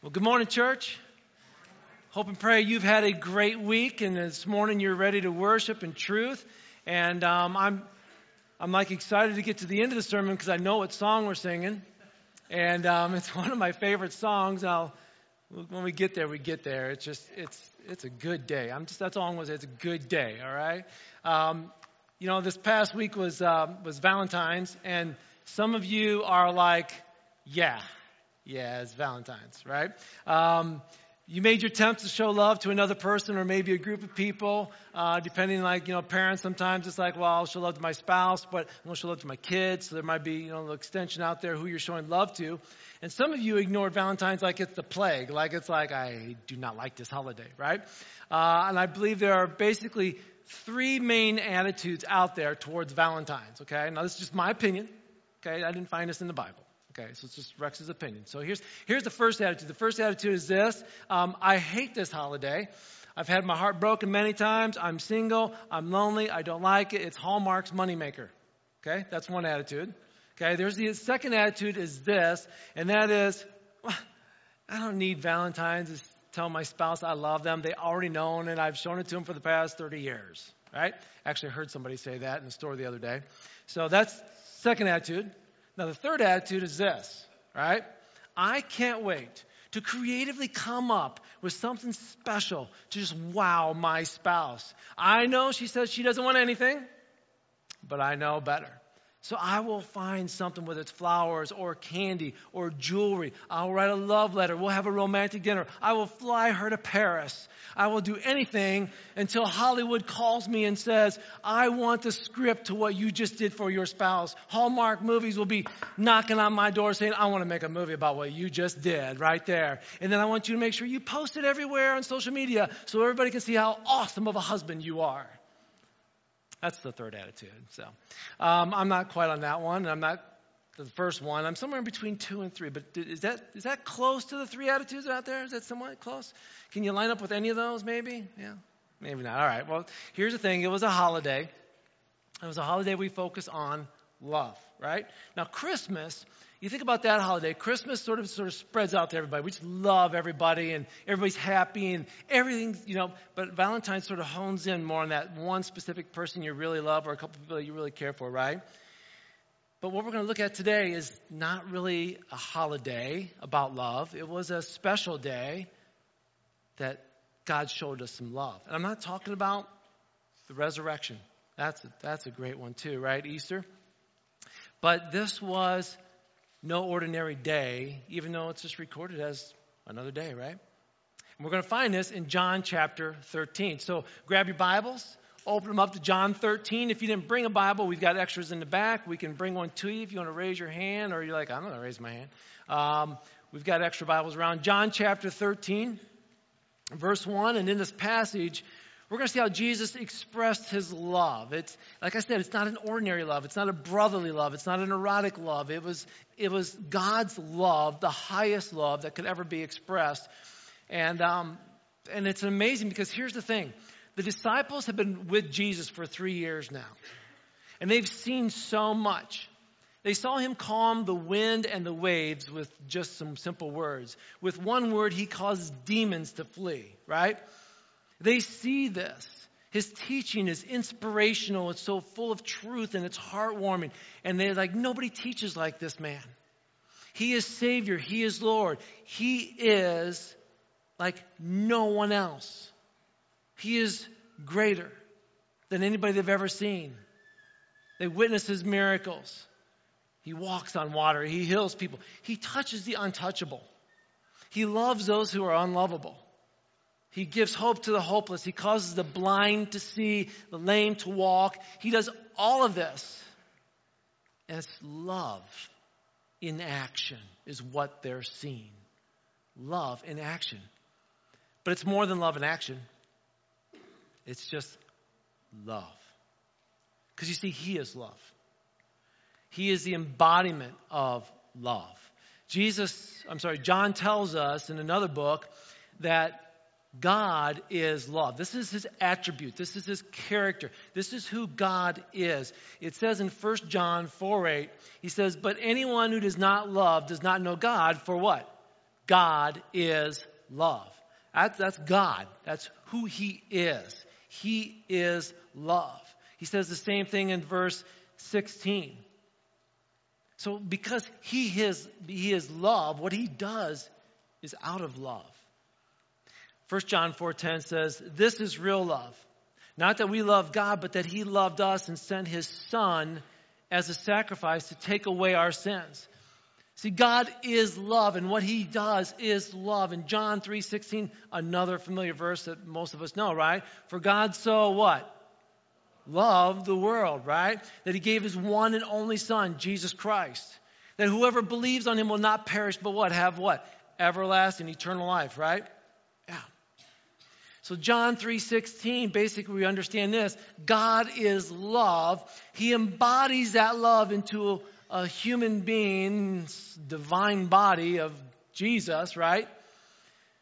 Well, good morning, church. Hope and pray you've had a great week, and this morning you're ready to worship in truth. And um, I'm, I'm like excited to get to the end of the sermon because I know what song we're singing, and um, it's one of my favorite songs. I'll, when we get there, we get there. It's just, it's, it's a good day. I'm just that's all I'm to say. It's a good day. All right. Um, you know, this past week was uh, was Valentine's, and some of you are like, yeah yeah, it's Valentine's, right? Um, you made your attempts to show love to another person or maybe a group of people, uh, depending like, you know, parents sometimes it's like, well, I'll show love to my spouse, but I won't show love to my kids. So there might be, you know, the extension out there who you're showing love to. And some of you ignored Valentine's like it's the plague, like it's like, I do not like this holiday, right? Uh, and I believe there are basically three main attitudes out there towards Valentine's, okay? Now this is just my opinion, okay? I didn't find this in the Bible. Okay, so it's just Rex's opinion. So here's, here's the first attitude. The first attitude is this um, I hate this holiday. I've had my heart broken many times. I'm single. I'm lonely. I don't like it. It's Hallmark's moneymaker. Okay, that's one attitude. Okay, there's the second attitude is this, and that is, well, I don't need Valentine's to tell my spouse I love them. They already know, and I've shown it to them for the past 30 years. Right? Actually, I heard somebody say that in the store the other day. So that's second attitude. Now, the third attitude is this, right? I can't wait to creatively come up with something special to just wow my spouse. I know she says she doesn't want anything, but I know better. So I will find something, whether it's flowers or candy or jewelry. I'll write a love letter. We'll have a romantic dinner. I will fly her to Paris. I will do anything until Hollywood calls me and says, I want the script to what you just did for your spouse. Hallmark movies will be knocking on my door saying, I want to make a movie about what you just did right there. And then I want you to make sure you post it everywhere on social media so everybody can see how awesome of a husband you are. That's the third attitude. So um, I'm not quite on that one. I'm not the first one. I'm somewhere in between two and three. But is that is that close to the three attitudes out there? Is that somewhat close? Can you line up with any of those? Maybe. Yeah. Maybe not. All right. Well, here's the thing. It was a holiday. It was a holiday we focus on love. Right now, Christmas you think about that holiday, Christmas sort of sort of spreads out to everybody. We just love everybody and everybody's happy and everything, you know, but Valentine's sort of hones in more on that one specific person you really love or a couple people that you really care for, right? But what we're going to look at today is not really a holiday about love. It was a special day that God showed us some love. And I'm not talking about the resurrection. That's a, that's a great one too, right? Easter. But this was no ordinary day, even though it's just recorded as another day, right? And we're going to find this in John chapter 13. So grab your Bibles, open them up to John 13. If you didn't bring a Bible, we've got extras in the back. We can bring one to you if you want to raise your hand, or you're like, I'm going to raise my hand. Um, we've got extra Bibles around. John chapter 13, verse 1. And in this passage, we're going to see how Jesus expressed his love. It's, like I said, it's not an ordinary love. It's not a brotherly love. It's not an erotic love. It was, it was God's love, the highest love that could ever be expressed. And, um, and it's amazing because here's the thing. The disciples have been with Jesus for three years now. And they've seen so much. They saw him calm the wind and the waves with just some simple words. With one word, he caused demons to flee, right? They see this. His teaching is inspirational. It's so full of truth and it's heartwarming. And they're like, nobody teaches like this man. He is Savior. He is Lord. He is like no one else. He is greater than anybody they've ever seen. They witness his miracles. He walks on water. He heals people. He touches the untouchable. He loves those who are unlovable. He gives hope to the hopeless. He causes the blind to see, the lame to walk. He does all of this. And it's love in action is what they're seeing. Love in action. But it's more than love in action. It's just love. Because you see, He is love. He is the embodiment of love. Jesus, I'm sorry, John tells us in another book that God is love. This is his attribute. This is his character. This is who God is. It says in 1 John 4 8, he says, But anyone who does not love does not know God, for what? God is love. That's, that's God. That's who He is. He is love. He says the same thing in verse 16. So because He is, he is love, what He does is out of love. 1 John 4:10 says, "This is real love. Not that we love God, but that he loved us and sent his son as a sacrifice to take away our sins." See, God is love, and what He does is love. In John 3.16, another familiar verse that most of us know, right? For God so what? Loved the world, right? That He gave His one and only Son, Jesus Christ. That whoever believes on Him will not perish, but what? Have what? Everlasting, eternal life, right? So John 3:16 basically we understand this, God is love. He embodies that love into a human being's divine body of Jesus, right?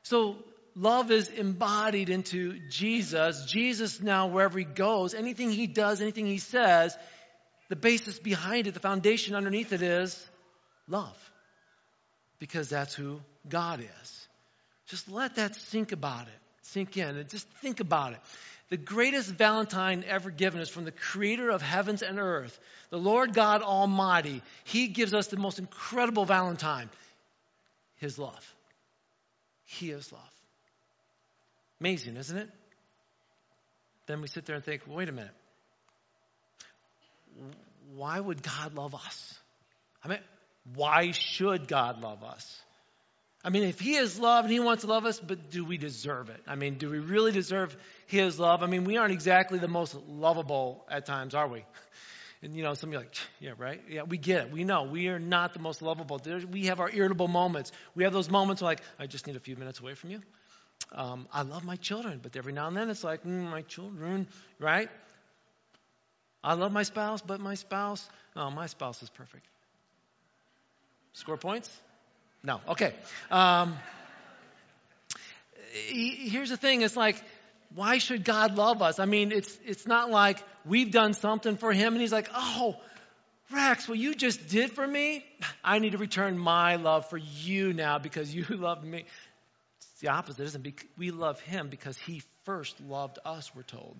So love is embodied into Jesus. Jesus now, wherever he goes, anything he does, anything he says, the basis behind it, the foundation underneath it is love. Because that's who God is. Just let that sink about it, sink in, and just think about it. The greatest Valentine ever given is from the creator of heavens and earth, the Lord God Almighty. He gives us the most incredible Valentine His love. He is love. Amazing, isn't it? Then we sit there and think, wait a minute. Why would God love us? I mean, why should God love us? I mean, if He is love and He wants to love us, but do we deserve it? I mean, do we really deserve His love? I mean, we aren't exactly the most lovable at times, are we? And you know, some of you like, yeah, right? Yeah, we get it. We know we are not the most lovable. We have our irritable moments. We have those moments where like, I just need a few minutes away from you. Um, I love my children, but every now and then it's like, mm, my children, right? I love my spouse, but my spouse, oh, my spouse is perfect. Score points? No. Okay. Um, here's the thing. It's like, why should God love us? I mean, it's, it's not like we've done something for him and he's like, oh, Rex, what you just did for me, I need to return my love for you now because you loved me. It's the opposite, isn't it? We love him because he first loved us, we're told.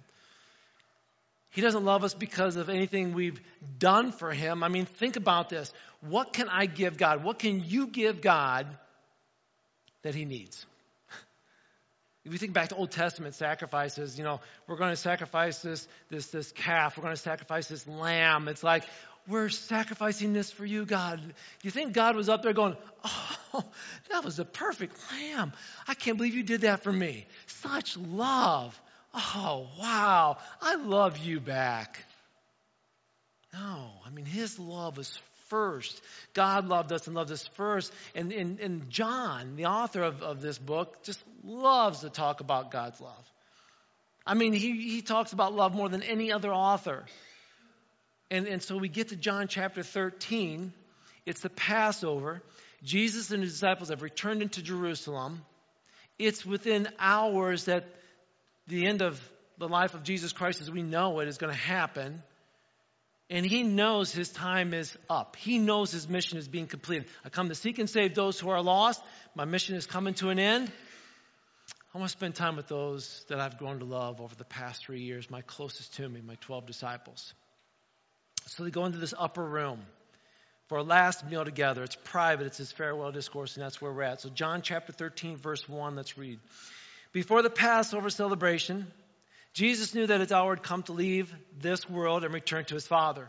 He doesn't love us because of anything we've done for him. I mean, think about this. What can I give God? What can you give God that he needs? If you think back to Old Testament sacrifices, you know, we're going to sacrifice this, this, this calf. We're going to sacrifice this lamb. It's like, we're sacrificing this for you, God. You think God was up there going, oh, that was a perfect lamb. I can't believe you did that for me. Such love. Oh, wow. I love you back. No, I mean, his love was first. God loved us and loved us first. And, and, and John, the author of, of this book, just loves to talk about God's love. I mean, he, he talks about love more than any other author. And, and so we get to John chapter 13. It's the Passover. Jesus and his disciples have returned into Jerusalem. It's within hours that the end of the life of Jesus Christ as we know it is going to happen. And he knows his time is up. He knows his mission is being completed. I come to seek and save those who are lost. My mission is coming to an end. I want to spend time with those that I've grown to love over the past three years, my closest to me, my 12 disciples. So they go into this upper room for a last meal together. It's private, it's his farewell discourse, and that's where we're at. So, John chapter 13, verse 1, let's read. Before the Passover celebration, Jesus knew that his hour had come to leave this world and return to his Father.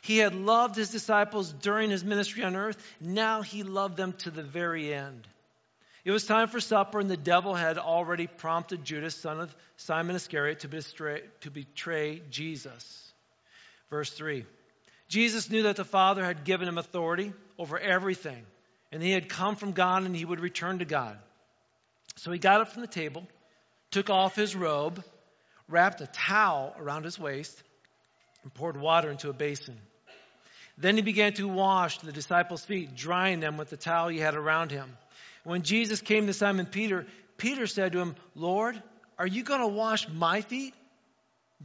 He had loved his disciples during his ministry on earth. Now he loved them to the very end. It was time for supper, and the devil had already prompted Judas, son of Simon Iscariot, to betray, to betray Jesus. Verse 3 Jesus knew that the Father had given him authority over everything, and he had come from God and he would return to God. So he got up from the table, took off his robe, wrapped a towel around his waist, and poured water into a basin. Then he began to wash the disciples' feet, drying them with the towel he had around him. When Jesus came to Simon Peter, Peter said to him, Lord, are you going to wash my feet?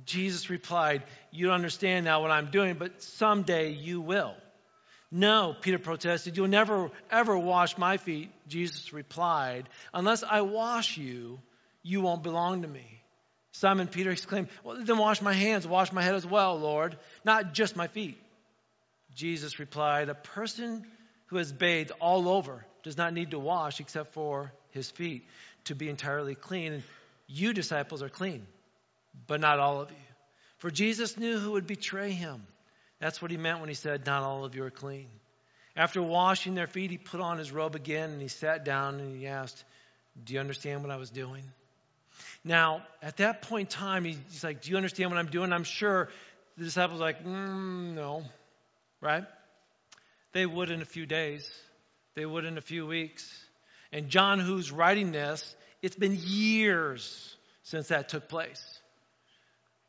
Jesus replied, You don't understand now what I'm doing, but someday you will. No, Peter protested, You'll never, ever wash my feet. Jesus replied, Unless I wash you, you won't belong to me. Simon Peter exclaimed, Well, then wash my hands, wash my head as well, Lord, not just my feet. Jesus replied, A person who has bathed all over does not need to wash except for his feet to be entirely clean. And you, disciples, are clean, but not all of you. For Jesus knew who would betray him. That's what he meant when he said, Not all of you are clean. After washing their feet, he put on his robe again and he sat down and he asked, Do you understand what I was doing? Now, at that point in time, he's like, Do you understand what I'm doing? I'm sure the disciples are like, mm, No, right? They would in a few days, they would in a few weeks. And John, who's writing this, it's been years since that took place.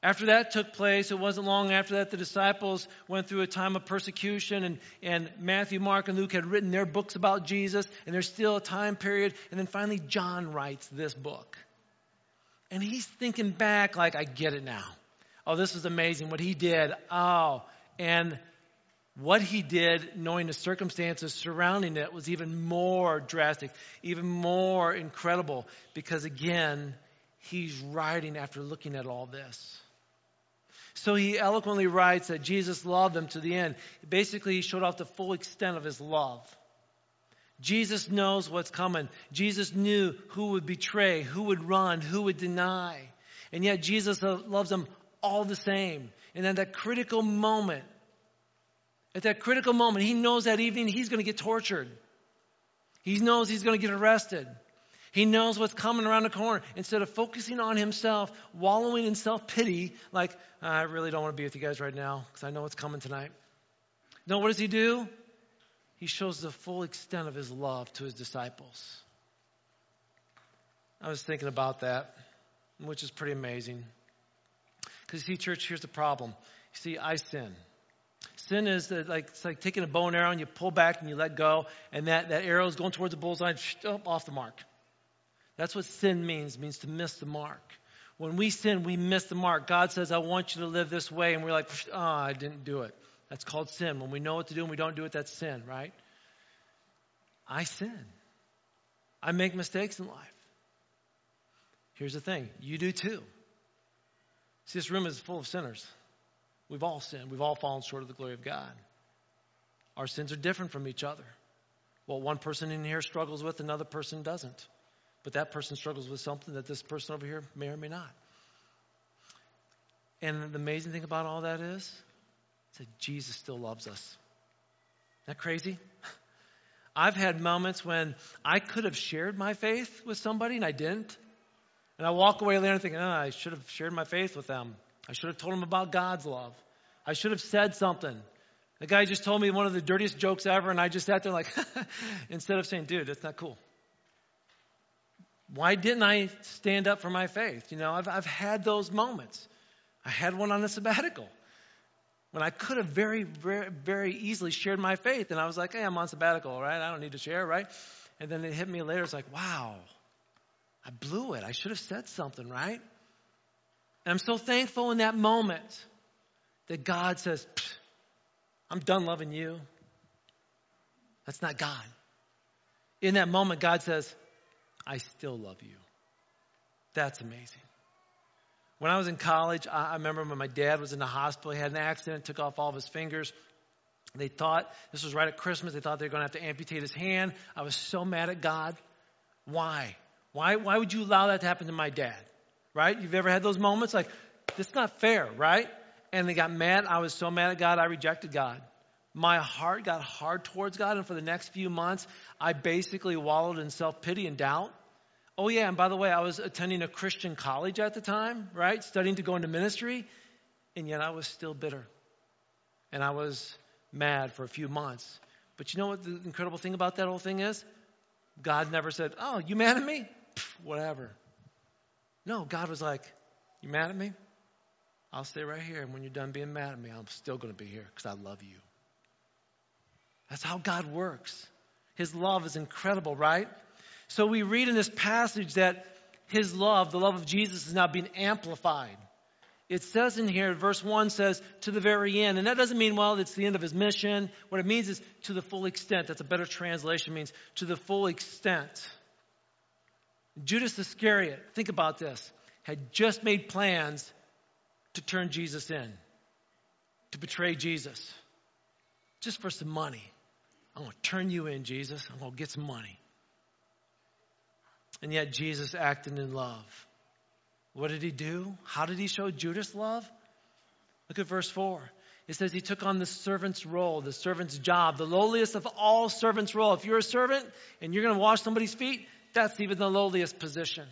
After that took place, it wasn't long after that the disciples went through a time of persecution, and, and Matthew, Mark, and Luke had written their books about Jesus, and there's still a time period. And then finally, John writes this book. And he's thinking back, like, I get it now. Oh, this is amazing what he did. Oh, and what he did, knowing the circumstances surrounding it, was even more drastic, even more incredible, because again, he's writing after looking at all this. So he eloquently writes that Jesus loved them to the end. Basically, he showed off the full extent of his love. Jesus knows what's coming. Jesus knew who would betray, who would run, who would deny. And yet Jesus loves them all the same. And at that critical moment, at that critical moment, he knows that evening he's going to get tortured. He knows he's going to get arrested. He knows what's coming around the corner. Instead of focusing on himself, wallowing in self pity, like, I really don't want to be with you guys right now because I know what's coming tonight. No, what does he do? He shows the full extent of his love to his disciples. I was thinking about that, which is pretty amazing. Because, see, church, here's the problem. You see, I sin. Sin is like it's like taking a bow and arrow and you pull back and you let go, and that, that arrow is going towards the bullseye, oh, off the mark. That's what sin means, means to miss the mark. When we sin, we miss the mark. God says, I want you to live this way. And we're like, oh, I didn't do it. That's called sin. When we know what to do and we don't do it, that's sin, right? I sin. I make mistakes in life. Here's the thing you do too. See, this room is full of sinners. We've all sinned, we've all fallen short of the glory of God. Our sins are different from each other. What one person in here struggles with, another person doesn't. But that person struggles with something that this person over here may or may not. And the amazing thing about all that is, is that Jesus still loves us. Isn't that crazy? I've had moments when I could have shared my faith with somebody and I didn't. And I walk away later thinking, oh, I should have shared my faith with them. I should have told them about God's love. I should have said something. The guy just told me one of the dirtiest jokes ever, and I just sat there like, instead of saying, dude, that's not cool why didn't I stand up for my faith? You know, I've, I've had those moments. I had one on a sabbatical when I could have very, very, very easily shared my faith. And I was like, hey, I'm on sabbatical, right? I don't need to share, right? And then it hit me later. It's like, wow, I blew it. I should have said something, right? And I'm so thankful in that moment that God says, I'm done loving you. That's not God. In that moment, God says, I still love you. That's amazing. When I was in college, I remember when my dad was in the hospital, he had an accident, took off all of his fingers. They thought, this was right at Christmas, they thought they were going to have to amputate his hand. I was so mad at God. Why? Why, why would you allow that to happen to my dad? Right? You've ever had those moments like, this is not fair, right? And they got mad. I was so mad at God, I rejected God my heart got hard towards God. And for the next few months, I basically wallowed in self pity and doubt. Oh, yeah, and by the way, I was attending a Christian college at the time, right? Studying to go into ministry. And yet I was still bitter. And I was mad for a few months. But you know what the incredible thing about that whole thing is? God never said, Oh, you mad at me? Whatever. No, God was like, You mad at me? I'll stay right here. And when you're done being mad at me, I'm still going to be here because I love you. That's how God works. His love is incredible, right? So we read in this passage that his love, the love of Jesus, is now being amplified. it says in here, verse 1 says, to the very end. And that doesn't mean, well, it's the end of his mission. What it means is to the full extent. That's a better translation, means to the full extent. Judas Iscariot, think about this, had just made plans to turn Jesus in, to betray Jesus, just for some money. I'm going to turn you in, Jesus. I'm going to get some money. And yet Jesus acted in love. What did he do? How did he show Judas love? Look at verse 4. It says he took on the servant's role, the servant's job, the lowliest of all servants' role. If you're a servant and you're going to wash somebody's feet, that's even the lowliest position.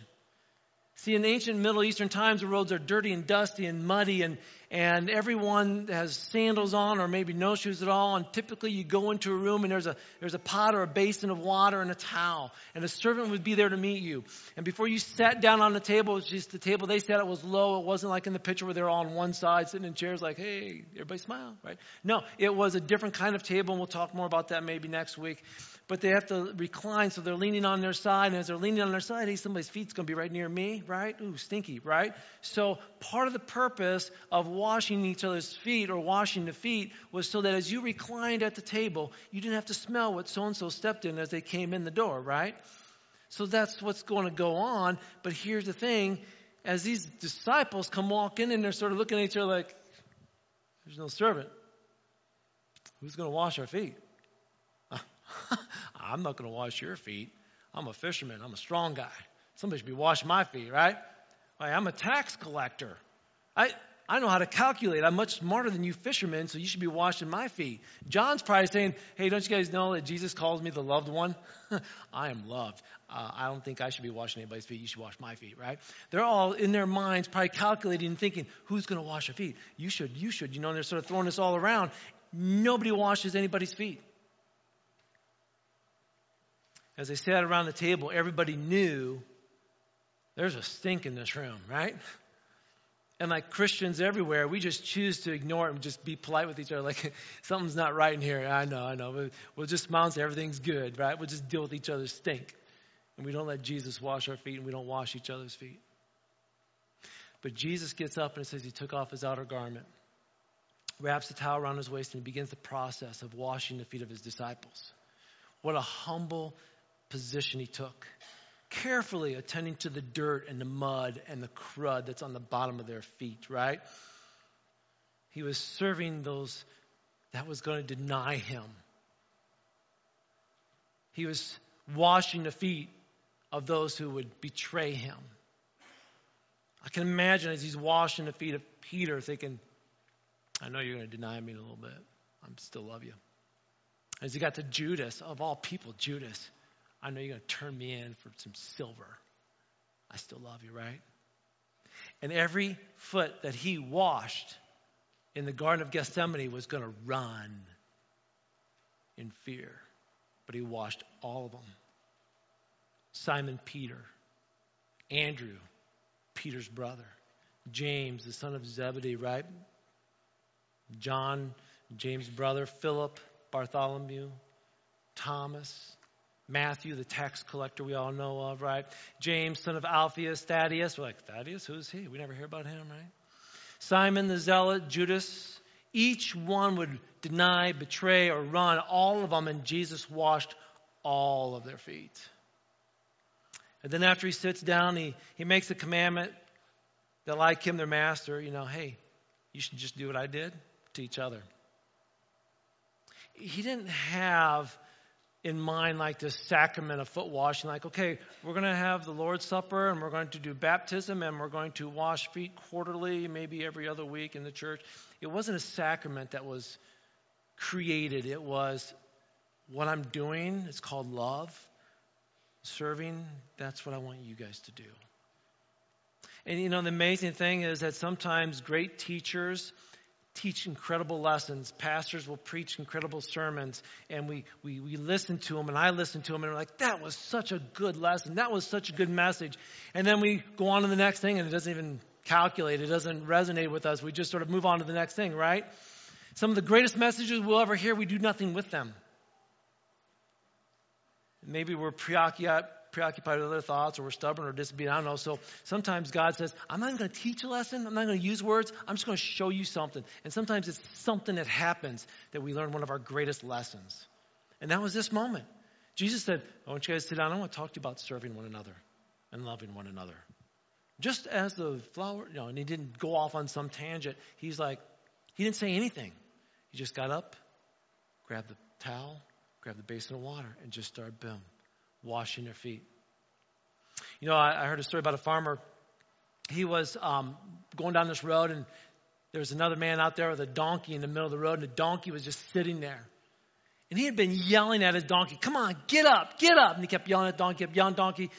See, in ancient Middle Eastern times, the roads are dirty and dusty and muddy, and, and everyone has sandals on or maybe no shoes at all. And typically, you go into a room and there's a, there's a pot or a basin of water and a towel, and a servant would be there to meet you. And before you sat down on the table, it's just the table they sat at was low. It wasn't like in the picture where they're all on one side sitting in chairs like, hey, everybody smile, right? No, it was a different kind of table, and we'll talk more about that maybe next week but they have to recline, so they're leaning on their side. And as they're leaning on their side, hey, somebody's feet's going to be right near me, right? Ooh, stinky, right? So part of the purpose of washing each other's feet or washing the feet was so that as you reclined at the table, you didn't have to smell what so and so stepped in as they came in the door, right? So that's what's going to go on. But here's the thing as these disciples come walking in, they're sort of looking at each other like, there's no servant. Who's going to wash our feet? I'm not going to wash your feet. I'm a fisherman. I'm a strong guy. Somebody should be washing my feet, right? I'm a tax collector. I, I know how to calculate. I'm much smarter than you fishermen, so you should be washing my feet. John's probably saying, Hey, don't you guys know that Jesus calls me the loved one? I am loved. Uh, I don't think I should be washing anybody's feet. You should wash my feet, right? They're all in their minds probably calculating and thinking, Who's going to wash your feet? You should, you should. You know, and they're sort of throwing this all around. Nobody washes anybody's feet. As they sat around the table, everybody knew there's a stink in this room, right? And like Christians everywhere, we just choose to ignore it and just be polite with each other. Like, something's not right in here. I know, I know. We'll just smile and say everything's good, right? We'll just deal with each other's stink. And we don't let Jesus wash our feet and we don't wash each other's feet. But Jesus gets up and it says he took off his outer garment, wraps a towel around his waist, and begins the process of washing the feet of his disciples. What a humble position he took, carefully attending to the dirt and the mud and the crud that's on the bottom of their feet, right? He was serving those that was going to deny him. He was washing the feet of those who would betray him. I can imagine as he's washing the feet of Peter, thinking, I know you're going to deny me in a little bit. I still love you. As he got to Judas, of all people, Judas, I know you're going to turn me in for some silver. I still love you, right? And every foot that he washed in the Garden of Gethsemane was going to run in fear. But he washed all of them. Simon Peter, Andrew, Peter's brother, James, the son of Zebedee, right? John, James' brother, Philip, Bartholomew, Thomas, Matthew, the tax collector we all know of, right? James, son of Alphaeus, Thaddeus. We're like, Thaddeus? Who's he? We never hear about him, right? Simon the Zealot, Judas. Each one would deny, betray, or run, all of them, and Jesus washed all of their feet. And then after he sits down, he, he makes a commandment that, like him, their master, you know, hey, you should just do what I did to each other. He didn't have in mind like this sacrament of foot washing, like, okay, we're going to have the Lord's Supper and we're going to do baptism and we're going to wash feet quarterly, maybe every other week in the church. It wasn't a sacrament that was created, it was what I'm doing. It's called love. Serving, that's what I want you guys to do. And you know, the amazing thing is that sometimes great teachers, teach incredible lessons. Pastors will preach incredible sermons, and we, we, we listen to them, and I listen to them, and we're like, that was such a good lesson. That was such a good message. And then we go on to the next thing, and it doesn't even calculate, it doesn't resonate with us. We just sort of move on to the next thing, right? Some of the greatest messages we'll ever hear, we do nothing with them. Maybe we're preoccupied preoccupied with other thoughts or we're stubborn or disobedient. I don't know. So sometimes God says, I'm not going to teach a lesson. I'm not going to use words. I'm just going to show you something. And sometimes it's something that happens that we learn one of our greatest lessons. And that was this moment. Jesus said, I want you guys to sit down. I want to talk to you about serving one another and loving one another. Just as the flower, you know, and he didn't go off on some tangent. He's like, he didn't say anything. He just got up, grabbed the towel, grabbed the basin of water, and just started, boom, washing their feet. You know, I, I heard a story about a farmer. He was um, going down this road, and there was another man out there with a donkey in the middle of the road, and the donkey was just sitting there. And he had been yelling at his donkey, Come on, get up, get up. And he kept yelling at the donkey, kept yelling donkey.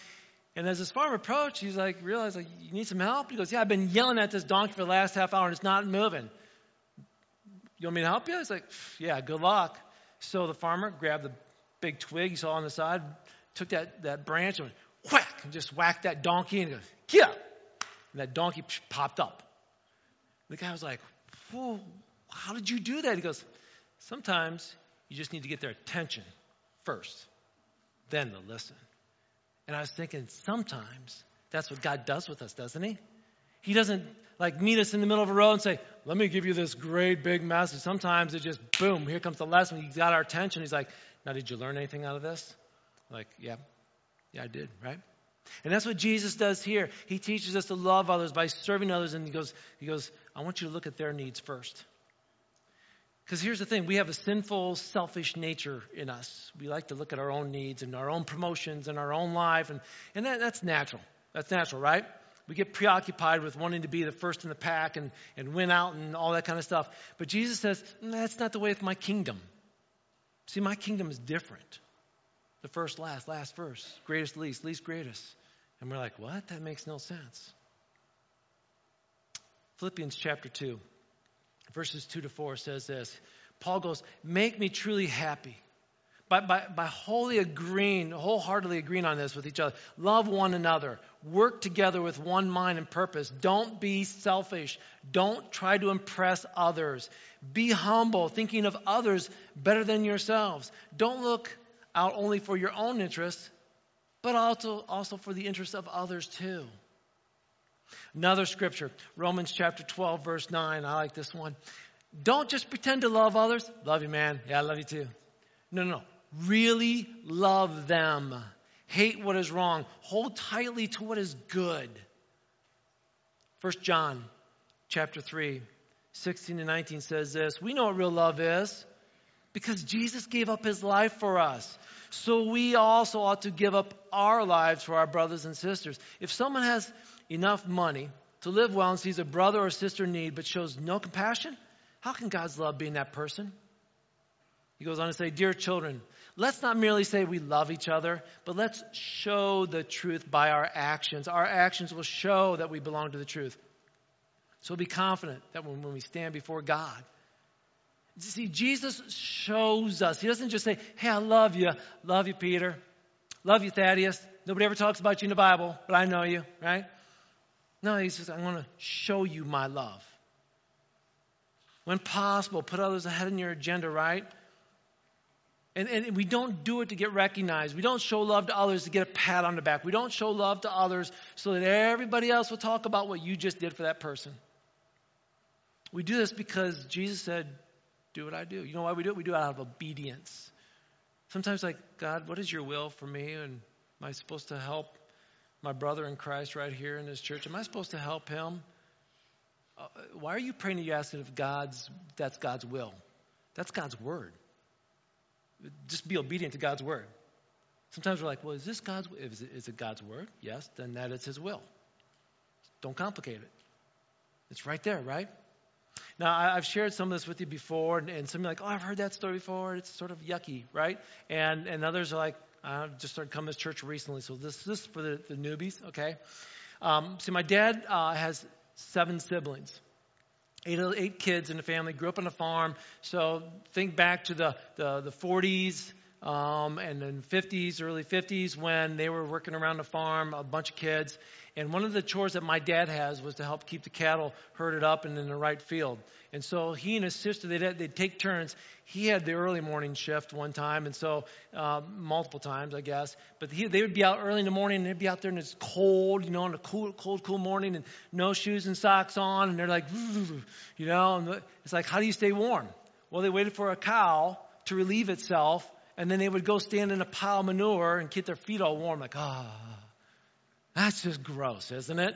And as this farmer approached, he's like, realized, like, you need some help? He goes, yeah, I've been yelling at this donkey for the last half hour and it's not moving. You want me to help you? He's like, yeah, good luck. So the farmer grabbed the big twig he saw on the side, took that, that branch and whack, and just whacked that donkey and he goes, get up. And that donkey popped up. The guy was like, whoa, how did you do that? He goes, sometimes you just need to get their attention first, then they'll listen. And I was thinking, sometimes that's what God does with us, doesn't He? He doesn't like meet us in the middle of a road and say, Let me give you this great big message. Sometimes it just, boom, here comes the lesson. He's got our attention. He's like, Now, did you learn anything out of this? Like, yeah, yeah, I did, right? And that's what Jesus does here. He teaches us to love others by serving others, and he goes, he goes, I want you to look at their needs first. Because here's the thing we have a sinful, selfish nature in us. We like to look at our own needs and our own promotions and our own life, and, and that, that's natural. That's natural, right? We get preoccupied with wanting to be the first in the pack and, and win out and all that kind of stuff. But Jesus says, that's not the way of my kingdom. See, my kingdom is different. The first, last, last first, greatest, least, least, greatest. And we're like, what? That makes no sense. Philippians chapter 2 verses 2 to 4 says this Paul goes, Make me truly happy. By, by, by wholly agreeing, wholeheartedly agreeing on this with each other. Love one another. Work together with one mind and purpose. Don't be selfish. Don't try to impress others. Be humble, thinking of others better than yourselves. Don't look out only for your own interests, but also, also for the interests of others too. Another scripture, Romans chapter 12, verse 9. I like this one. Don't just pretend to love others. Love you, man. Yeah, I love you too. No, no, no. Really love them. Hate what is wrong. Hold tightly to what is good. 1 John chapter 3, 16 and 19 says this. We know what real love is because Jesus gave up his life for us. So we also ought to give up our lives for our brothers and sisters. If someone has enough money to live well and sees a brother or sister in need but shows no compassion, how can God's love be in that person? He goes on to say, Dear children, let's not merely say we love each other, but let's show the truth by our actions. Our actions will show that we belong to the truth. So be confident that when, we stand before God, see, Jesus shows us. He doesn't just say, Hey, I love you. Love you, Peter. Love you, Thaddeus. Nobody ever talks about you in the Bible, but I know you, right? No, he says, I want to show you my love. When possible, put others ahead in your agenda, right? And, and we don't do it to get recognized. We don't show love to others to get a pat on the back. We don't show love to others so that everybody else will talk about what you just did for that person. We do this because Jesus said, Do what I do. You know why we do it? We do it out of obedience. Sometimes, like, God, what is your will for me? And am I supposed to help my brother in Christ right here in this church? Am I supposed to help him? Uh, why are you praying and you asking if God's that's God's will? That's God's word. Just be obedient to God's word. Sometimes we're like, well, is this God's? Is it, is it God's word? Yes, then that is His will. Don't complicate it. It's right there, right? Now, I've shared some of this with you before, and, and some are like, oh, I've heard that story before. It's sort of yucky, right? And and others are like, I just started coming to church recently, so this, this is for the, the newbies, okay? Um, so my dad uh, has seven siblings, eight, eight kids in the family, grew up on a farm. So think back to the, the, the 40s, um, and in 50s, early 50s, when they were working around the farm, a bunch of kids. And one of the chores that my dad has was to help keep the cattle herded up and in the right field. And so he and his sister, they'd, they'd take turns. He had the early morning shift one time, and so uh, multiple times, I guess. But he, they would be out early in the morning, and they'd be out there, and it's cold, you know, on a cool, cold, cool morning, and no shoes and socks on, and they're like, you know, and it's like, how do you stay warm? Well, they waited for a cow to relieve itself, and then they would go stand in a pile of manure and get their feet all warm, like, ah, oh, that's just gross, isn't it?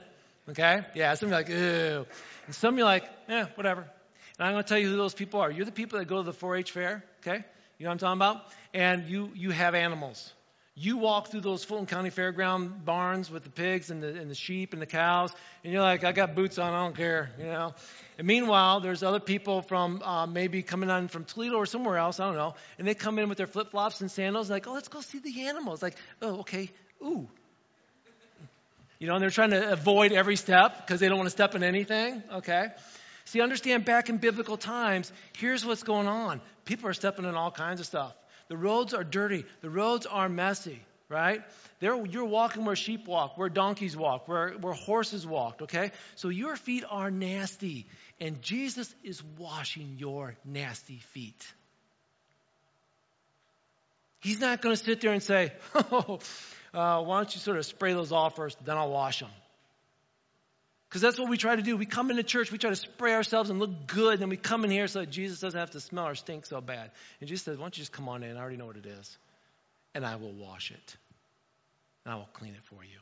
Okay? Yeah, some of you are like, ew. And some of you are like, eh, whatever. And I'm going to tell you who those people are. You're the people that go to the 4 H fair, okay? You know what I'm talking about? And you, you have animals. You walk through those Fulton County Fairground barns with the pigs and the, and the sheep and the cows, and you're like, I got boots on, I don't care, you know? And meanwhile, there's other people from uh, maybe coming on from Toledo or somewhere else, I don't know, and they come in with their flip flops and sandals, like, oh, let's go see the animals. Like, oh, okay, ooh. You know, and they're trying to avoid every step because they don't want to step in anything, okay? See, understand back in biblical times, here's what's going on. People are stepping in all kinds of stuff. The roads are dirty, the roads are messy right? There, you're walking where sheep walk, where donkeys walk, where, where horses walk, okay? So your feet are nasty, and Jesus is washing your nasty feet. He's not going to sit there and say, oh, uh, why don't you sort of spray those off first, then I'll wash them. Because that's what we try to do. We come into church, we try to spray ourselves and look good, and we come in here so that Jesus doesn't have to smell or stink so bad. And Jesus says, why don't you just come on in? I already know what it is and I will wash it. And I will clean it for you.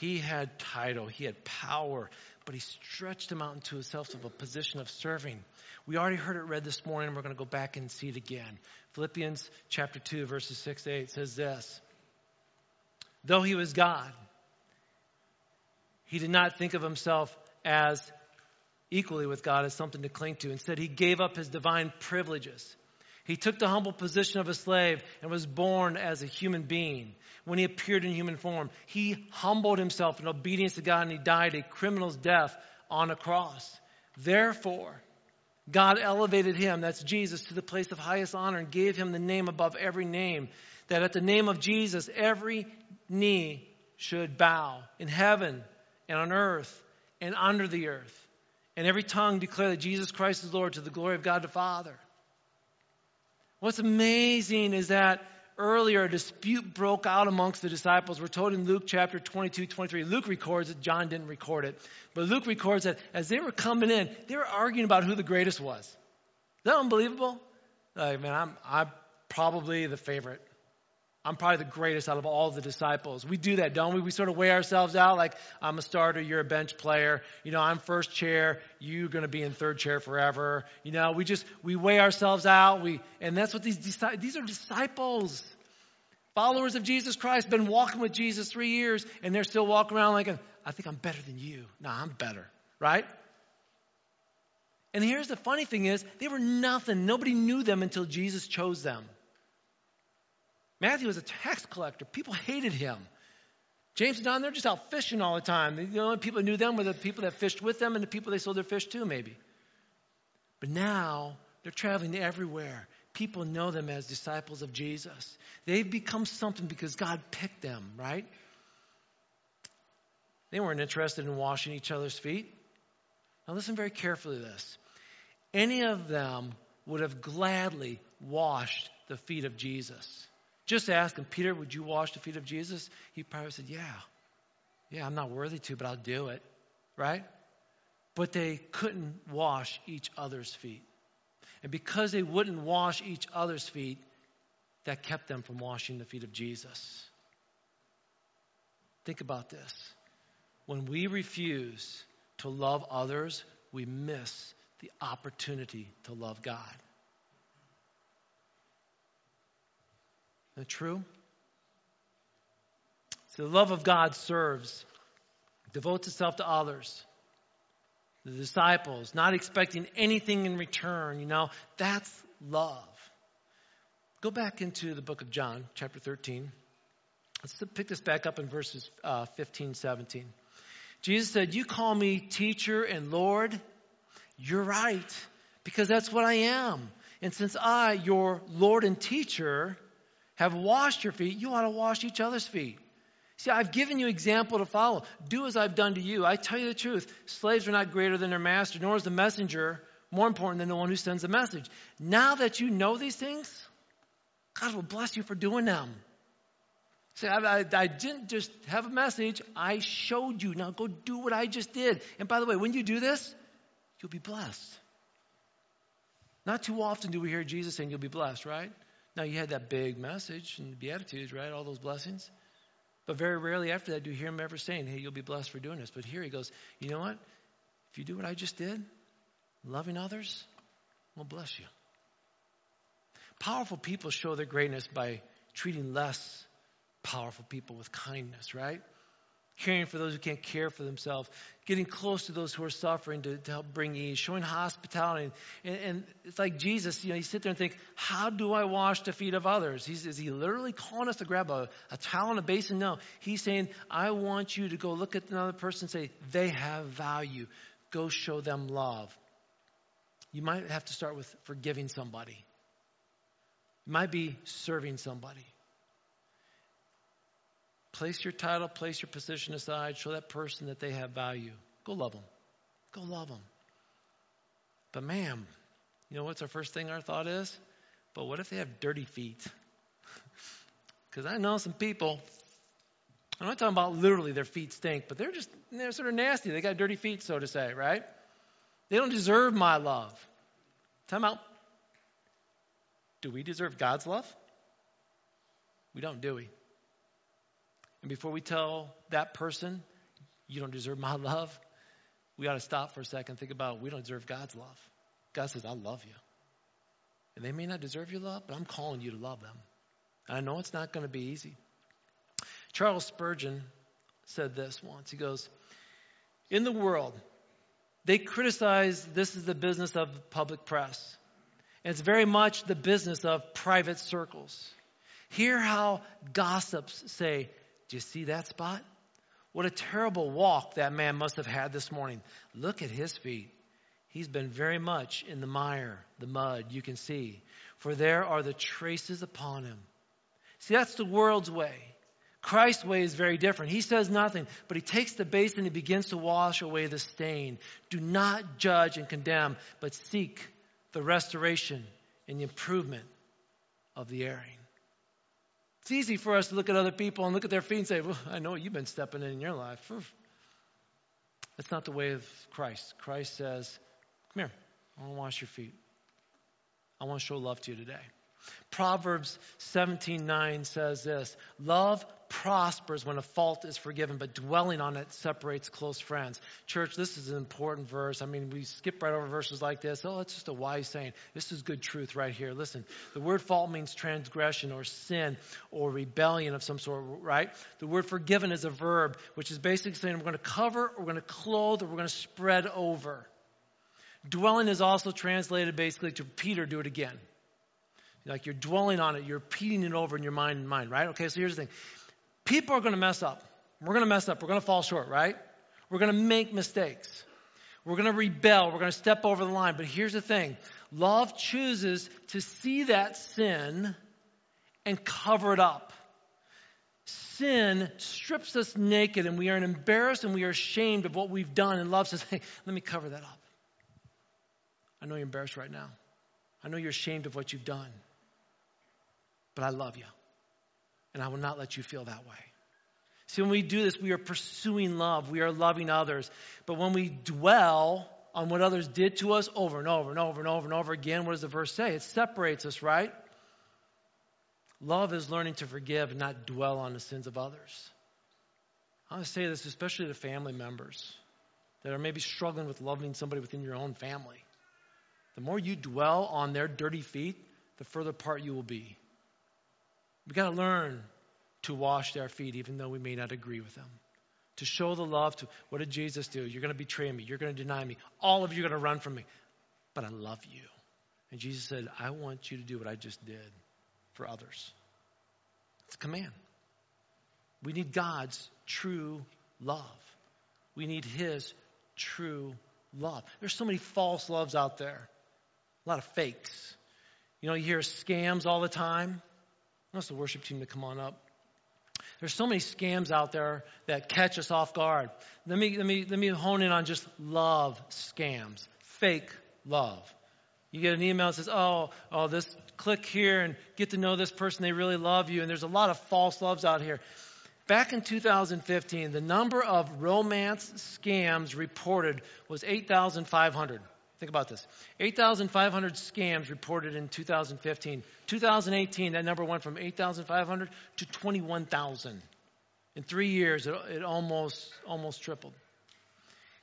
He had title, he had power, but he stretched him out into himself of a position of serving. We already heard it read this morning, we're going to go back and see it again. Philippians chapter 2, verses 6 to 8 says this Though he was God, he did not think of himself as equally with God as something to cling to. Instead, he gave up his divine privileges he took the humble position of a slave and was born as a human being. When he appeared in human form, he humbled himself in obedience to God and he died a criminal's death on a cross. Therefore, God elevated him, that's Jesus, to the place of highest honor and gave him the name above every name, that at the name of Jesus, every knee should bow in heaven and on earth and under the earth, and every tongue declare that Jesus Christ is Lord to the glory of God the Father. What's amazing is that earlier a dispute broke out amongst the disciples. We're told in Luke chapter 22, 23. Luke records it, John didn't record it. But Luke records that as they were coming in, they were arguing about who the greatest was. Is that unbelievable? Like, man, I'm, I'm probably the favorite. I'm probably the greatest out of all the disciples. We do that, don't we? We sort of weigh ourselves out like, I'm a starter, you're a bench player. You know, I'm first chair, you're going to be in third chair forever. You know, we just, we weigh ourselves out. We, and that's what these, these are disciples. Followers of Jesus Christ, been walking with Jesus three years, and they're still walking around like, I think I'm better than you. No, I'm better, right? And here's the funny thing is, they were nothing. Nobody knew them until Jesus chose them. Matthew was a tax collector. People hated him. James and John, they're just out fishing all the time. The only people who knew them were the people that fished with them and the people they sold their fish to, maybe. But now they're traveling everywhere. People know them as disciples of Jesus. They've become something because God picked them, right? They weren't interested in washing each other's feet. Now, listen very carefully to this. Any of them would have gladly washed the feet of Jesus. Just ask him, Peter, would you wash the feet of Jesus? He probably said, Yeah. Yeah, I'm not worthy to, but I'll do it. Right? But they couldn't wash each other's feet. And because they wouldn't wash each other's feet, that kept them from washing the feet of Jesus. Think about this. When we refuse to love others, we miss the opportunity to love God. That true? So the love of God serves, devotes itself to others. The disciples, not expecting anything in return, you know, that's love. Go back into the book of John, chapter 13. Let's pick this back up in verses uh, 15, 17. Jesus said, You call me teacher and Lord. You're right, because that's what I am. And since I, your Lord and teacher, have washed your feet, you ought to wash each other's feet. See, I've given you example to follow. Do as I've done to you. I tell you the truth. Slaves are not greater than their master, nor is the messenger more important than the one who sends the message. Now that you know these things, God will bless you for doing them. See, I, I, I, didn't just have a message, I showed you. Now go do what I just did. And by the way, when you do this, you'll be blessed. Not too often do we hear Jesus saying you'll be blessed, right? Now you had that big message and the Beatitudes, right? All those blessings. But very rarely after that do you hear him ever saying, hey, you'll be blessed for doing this. But here he goes, you know what? If you do what I just did, loving others, will bless you. Powerful people show their greatness by treating less powerful people with kindness, right? Caring for those who can't care for themselves, getting close to those who are suffering to, to help bring ease, showing hospitality. And, and, it's like Jesus, you know, you sit there and think, how do I wash the feet of others? He's, is he literally calling us to grab a, a towel and a basin? No. He's saying, I want you to go look at another person and say, they have value. Go show them love. You might have to start with forgiving somebody. It might be serving somebody. Place your title, place your position aside, show that person that they have value. Go love them. Go love them. But, ma'am, you know what's our first thing our thought is? But what if they have dirty feet? Because I know some people, I'm not talking about literally their feet stink, but they're just, they're sort of nasty. They got dirty feet, so to say, right? They don't deserve my love. Time out. Do we deserve God's love? We don't, do we? And before we tell that person, you don't deserve my love, we ought to stop for a second and think about we don't deserve God's love. God says, I love you. And they may not deserve your love, but I'm calling you to love them. And I know it's not going to be easy. Charles Spurgeon said this once. He goes, In the world, they criticize this is the business of public press. And it's very much the business of private circles. Hear how gossips say, Do you see that spot? What a terrible walk that man must have had this morning. Look at his feet. He's been very much in the mire, the mud, you can see, for there are the traces upon him. See, that's the world's way. Christ's way is very different. He says nothing, but he takes the basin and he begins to wash away the stain. Do not judge and condemn, but seek the restoration and the improvement of the erring. It's easy for us to look at other people and look at their feet and say, Well, I know you've been stepping in in your life. That's not the way of Christ. Christ says, Come here, I want to wash your feet. I want to show love to you today. Proverbs 17:9 says this, love prospers when a fault is forgiven, but dwelling on it separates close friends. Church, this is an important verse. I mean, we skip right over verses like this. Oh, it's just a wise saying. This is good truth right here. Listen, the word fault means transgression or sin or rebellion of some sort, right? The word forgiven is a verb, which is basically saying we're going to cover, we're going to clothe, or we're going to spread over. Dwelling is also translated basically to Peter, do it again. Like you're dwelling on it, you're repeating it over in your mind and mind, right? Okay, so here's the thing. People are going to mess up. We're going to mess up. We're going to fall short, right? We're going to make mistakes. We're going to rebel. We're going to step over the line. But here's the thing love chooses to see that sin and cover it up. Sin strips us naked and we are embarrassed and we are ashamed of what we've done. And love says, hey, let me cover that up. I know you're embarrassed right now. I know you're ashamed of what you've done but I love you. And I will not let you feel that way. See, when we do this, we are pursuing love. We are loving others. But when we dwell on what others did to us over and over and over and over and over again, what does the verse say? It separates us, right? Love is learning to forgive and not dwell on the sins of others. I want to say this especially to family members that are maybe struggling with loving somebody within your own family. The more you dwell on their dirty feet, the further apart you will be. We've got to learn to wash their feet, even though we may not agree with them. To show the love to what did Jesus do? You're going to betray me. You're going to deny me. All of you are going to run from me. But I love you. And Jesus said, I want you to do what I just did for others. It's a command. We need God's true love. We need His true love. There's so many false loves out there, a lot of fakes. You know, you hear scams all the time. That's the worship team to come on up. There's so many scams out there that catch us off guard. Let me, let me, let me hone in on just love scams, fake love. You get an email that says, oh, oh, this, click here and get to know this person. They really love you. And there's a lot of false loves out here. Back in 2015, the number of romance scams reported was 8,500. Think about this 8,500 scams reported in 2015. 2018, that number went from 8,500 to 21,000. In three years, it, it almost, almost tripled.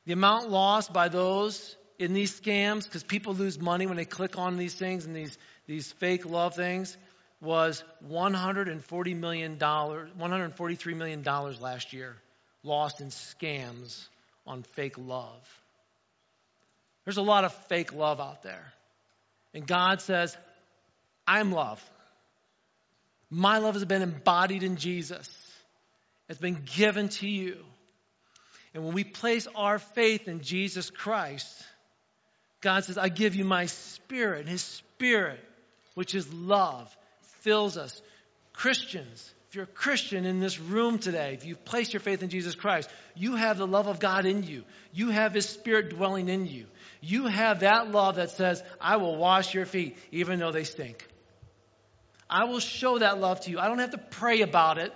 The amount lost by those in these scams, because people lose money when they click on these things and these, these fake love things, was $140 million, $143 million last year lost in scams on fake love. There's a lot of fake love out there. And God says, I'm love. My love has been embodied in Jesus. It's been given to you. And when we place our faith in Jesus Christ, God says, I give you my spirit. And his spirit, which is love, fills us. Christians, if you're a Christian in this room today, if you've placed your faith in Jesus Christ, you have the love of God in you. You have his spirit dwelling in you. You have that love that says, I will wash your feet even though they stink. I will show that love to you. I don't have to pray about it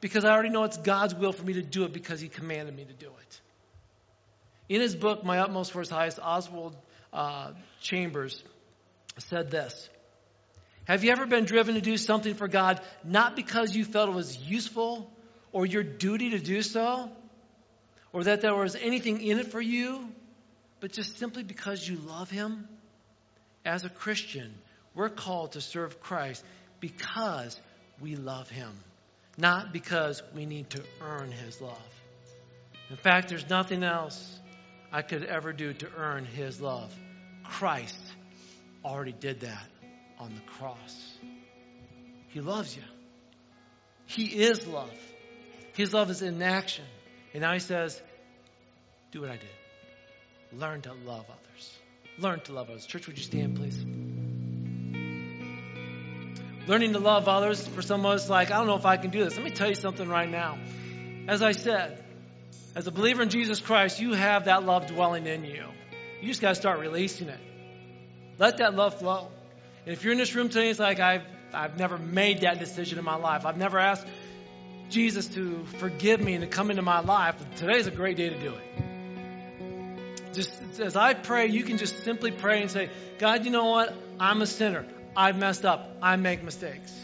because I already know it's God's will for me to do it because he commanded me to do it. In his book, My Utmost for His Highest, Oswald uh, Chambers said this Have you ever been driven to do something for God not because you felt it was useful or your duty to do so, or that there was anything in it for you, but just simply because you love Him? As a Christian, we're called to serve Christ because we love Him, not because we need to earn His love. In fact, there's nothing else I could ever do to earn His love. Christ already did that on the cross. He loves you. He is love. His love is in action. And now He says, Do what I did. Learn to love others. Learn to love others. Church, would you stand, please? Learning to love others, for some of us, like, I don't know if I can do this. Let me tell you something right now. As I said, as a believer in Jesus Christ, you have that love dwelling in you. You just got to start releasing it. Let that love flow. And if you're in this room today, it's like I've, I've never made that decision in my life. I've never asked Jesus to forgive me and to come into my life. Today's a great day to do it. Just as I pray, you can just simply pray and say, God, you know what? I'm a sinner. I've messed up. I make mistakes.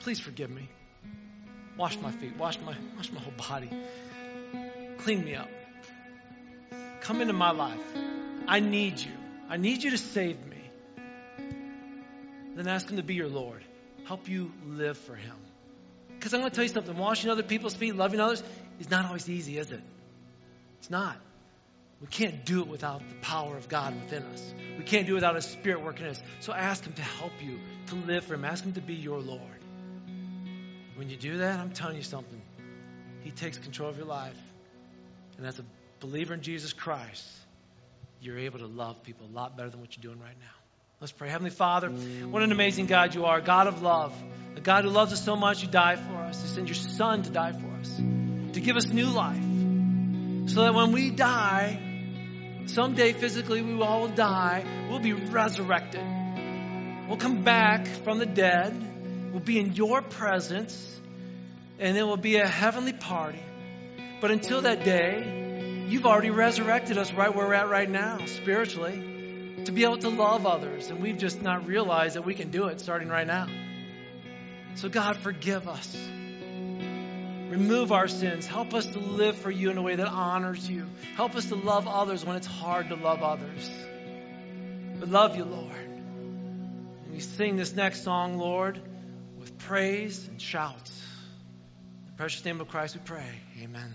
Please forgive me. Wash my feet. Wash my, wash my whole body. Clean me up. Come into my life. I need you. I need you to save me. Then ask Him to be your Lord. Help you live for Him. Because I'm going to tell you something washing other people's feet, loving others, is not always easy, is it? It's not. We can't do it without the power of God within us. We can't do it without His Spirit working in us. So ask Him to help you to live for Him. Ask Him to be your Lord. When you do that, I'm telling you something. He takes control of your life. And as a believer in Jesus Christ, you're able to love people a lot better than what you're doing right now. Let's pray. Heavenly Father, what an amazing God you are, a God of love, a God who loves us so much, you died for us, you sent your Son to die for us, to give us new life, so that when we die, someday physically we will all die, we'll be resurrected. We'll come back from the dead, we'll be in your presence, and it will be a heavenly party but until that day, you've already resurrected us right where we're at right now, spiritually, to be able to love others. And we've just not realized that we can do it starting right now. So, God, forgive us. Remove our sins. Help us to live for you in a way that honors you. Help us to love others when it's hard to love others. We love you, Lord. And we sing this next song, Lord, with praise and shouts. In the precious name of Christ we pray. Amen.